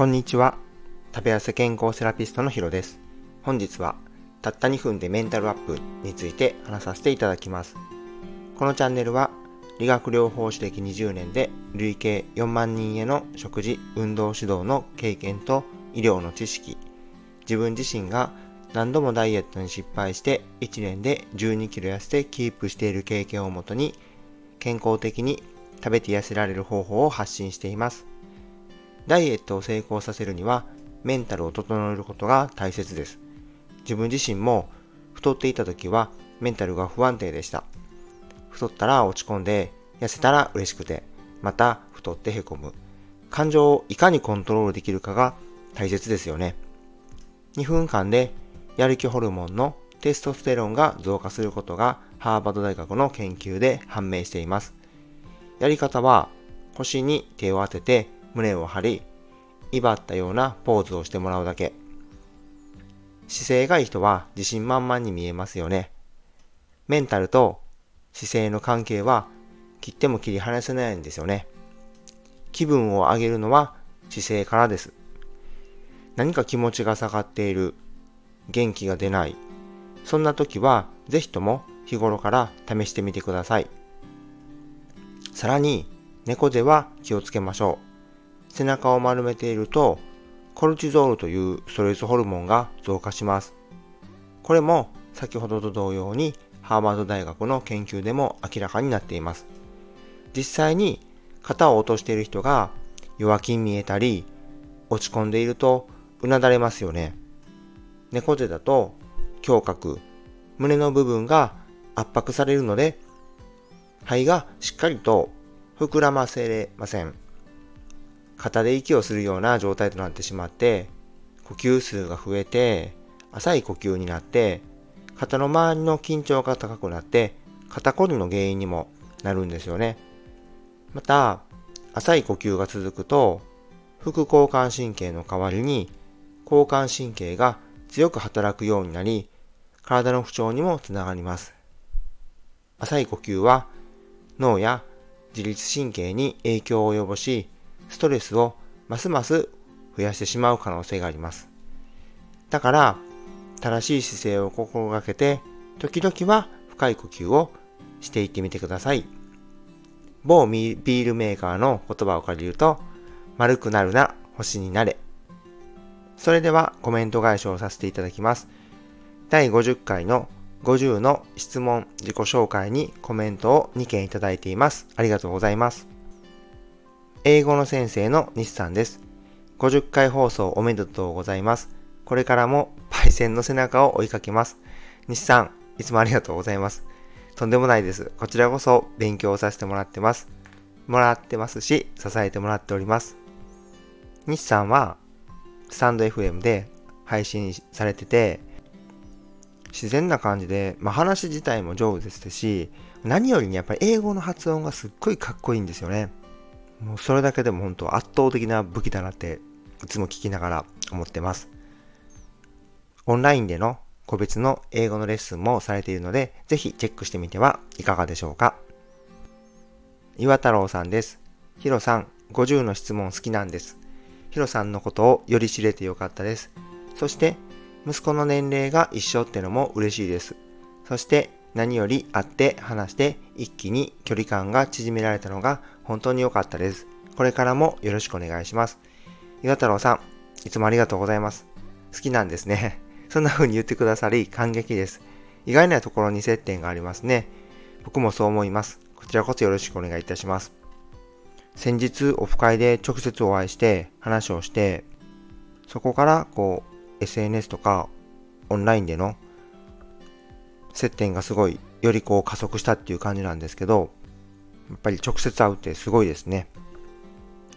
こんにちは。食べ痩せ健康セラピストのヒロです。本日はたった2分でメンタルアップについて話させていただきます。このチャンネルは理学療法士歴20年で累計4万人への食事、運動指導の経験と医療の知識、自分自身が何度もダイエットに失敗して1年で12キロ痩せてキープしている経験をもとに健康的に食べて痩せられる方法を発信しています。ダイエットを成功させるにはメンタルを整えることが大切です。自分自身も太っていた時はメンタルが不安定でした。太ったら落ち込んで、痩せたら嬉しくて、また太ってへこむ。感情をいかにコントロールできるかが大切ですよね。2分間でやる気ホルモンのテストステロンが増加することがハーバード大学の研究で判明しています。やり方は腰に手を当てて胸を張り、威張ったようなポーズをしてもらうだけ。姿勢がいい人は自信満々に見えますよね。メンタルと姿勢の関係は切っても切り離せないんですよね。気分を上げるのは姿勢からです。何か気持ちが下がっている、元気が出ない、そんな時はぜひとも日頃から試してみてください。さらに猫背は気をつけましょう。背中を丸めているとコルチゾールというストレスホルモンが増加します。これも先ほどと同様にハーバード大学の研究でも明らかになっています。実際に肩を落としている人が弱気に見えたり落ち込んでいるとうなだれますよね。猫背だと胸郭、胸の部分が圧迫されるので肺がしっかりと膨らませれません。肩で息をするような状態となってしまって、呼吸数が増えて、浅い呼吸になって、肩の周りの緊張が高くなって、肩こりの原因にもなるんですよね。また、浅い呼吸が続くと、副交感神経の代わりに、交感神経が強く働くようになり、体の不調にもつながります。浅い呼吸は脳や自律神経に影響を及ぼし、ストレスをますます増やしてしまう可能性があります。だから、正しい姿勢を心がけて、時々は深い呼吸をしていってみてください。某ビールメーカーの言葉を借りると、丸くなるな、星になれ。それではコメント返しをさせていただきます。第50回の50の質問、自己紹介にコメントを2件いただいています。ありがとうございます。英語の先生の西さんです。50回放送おめでとうございます。これからもパイセンの背中を追いかけます。西さん、いつもありがとうございます。とんでもないです。こちらこそ勉強させてもらってます。もらってますし、支えてもらっております。西さんは、スタンド FM で配信されてて、自然な感じで、まあ、話自体も上手ですし、何よりにやっぱり英語の発音がすっごいかっこいいんですよね。もうそれだけでも本当圧倒的な武器だなっていつも聞きながら思ってます。オンラインでの個別の英語のレッスンもされているので、ぜひチェックしてみてはいかがでしょうか。岩太郎さんです。ヒロさん、50の質問好きなんです。ヒロさんのことをより知れてよかったです。そして、息子の年齢が一緒ってのも嬉しいです。そして、何より会って話して一気に距離感が縮められたのが本当に良かったです。これからもよろしくお願いします。岩太郎さん、いつもありがとうございます。好きなんですね。そんな風に言ってくださり感激です。意外なところに接点がありますね。僕もそう思います。こちらこそよろしくお願いいたします。先日オフ会で直接お会いして話をして、そこからこう SNS とかオンラインでの接点がすごいよりこう加速したっていう感じなんですけど、やっぱり直接会うってすごいですね。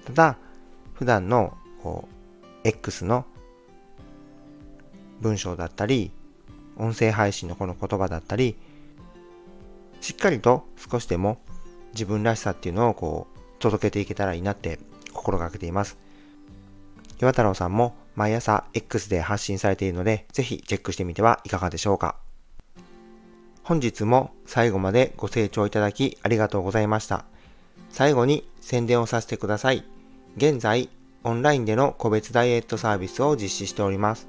ただ、普段のこう X の文章だったり、音声配信のこの言葉だったり、しっかりと少しでも自分らしさっていうのをこう届けていけたらいいなって心がけています。岩太郎さんも毎朝 X で発信されているので、ぜひチェックしてみてはいかがでしょうか。本日も最後までご清聴いただきありがとうございました。最後に宣伝をさせてください。現在、オンラインでの個別ダイエットサービスを実施しております。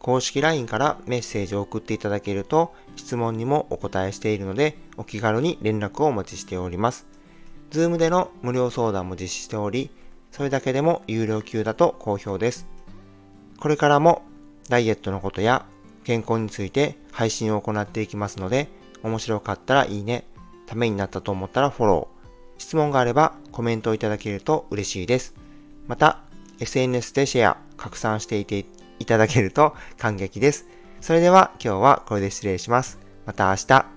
公式 LINE からメッセージを送っていただけると質問にもお答えしているのでお気軽に連絡をお待ちしております。Zoom での無料相談も実施しており、それだけでも有料級だと好評です。これからもダイエットのことや健康について配信を行っていきますので、面白かったらいいね、ためになったと思ったらフォロー、質問があればコメントをいただけると嬉しいです。また、SNS でシェア、拡散していていただけると感激です。それでは今日はこれで失礼します。また明日。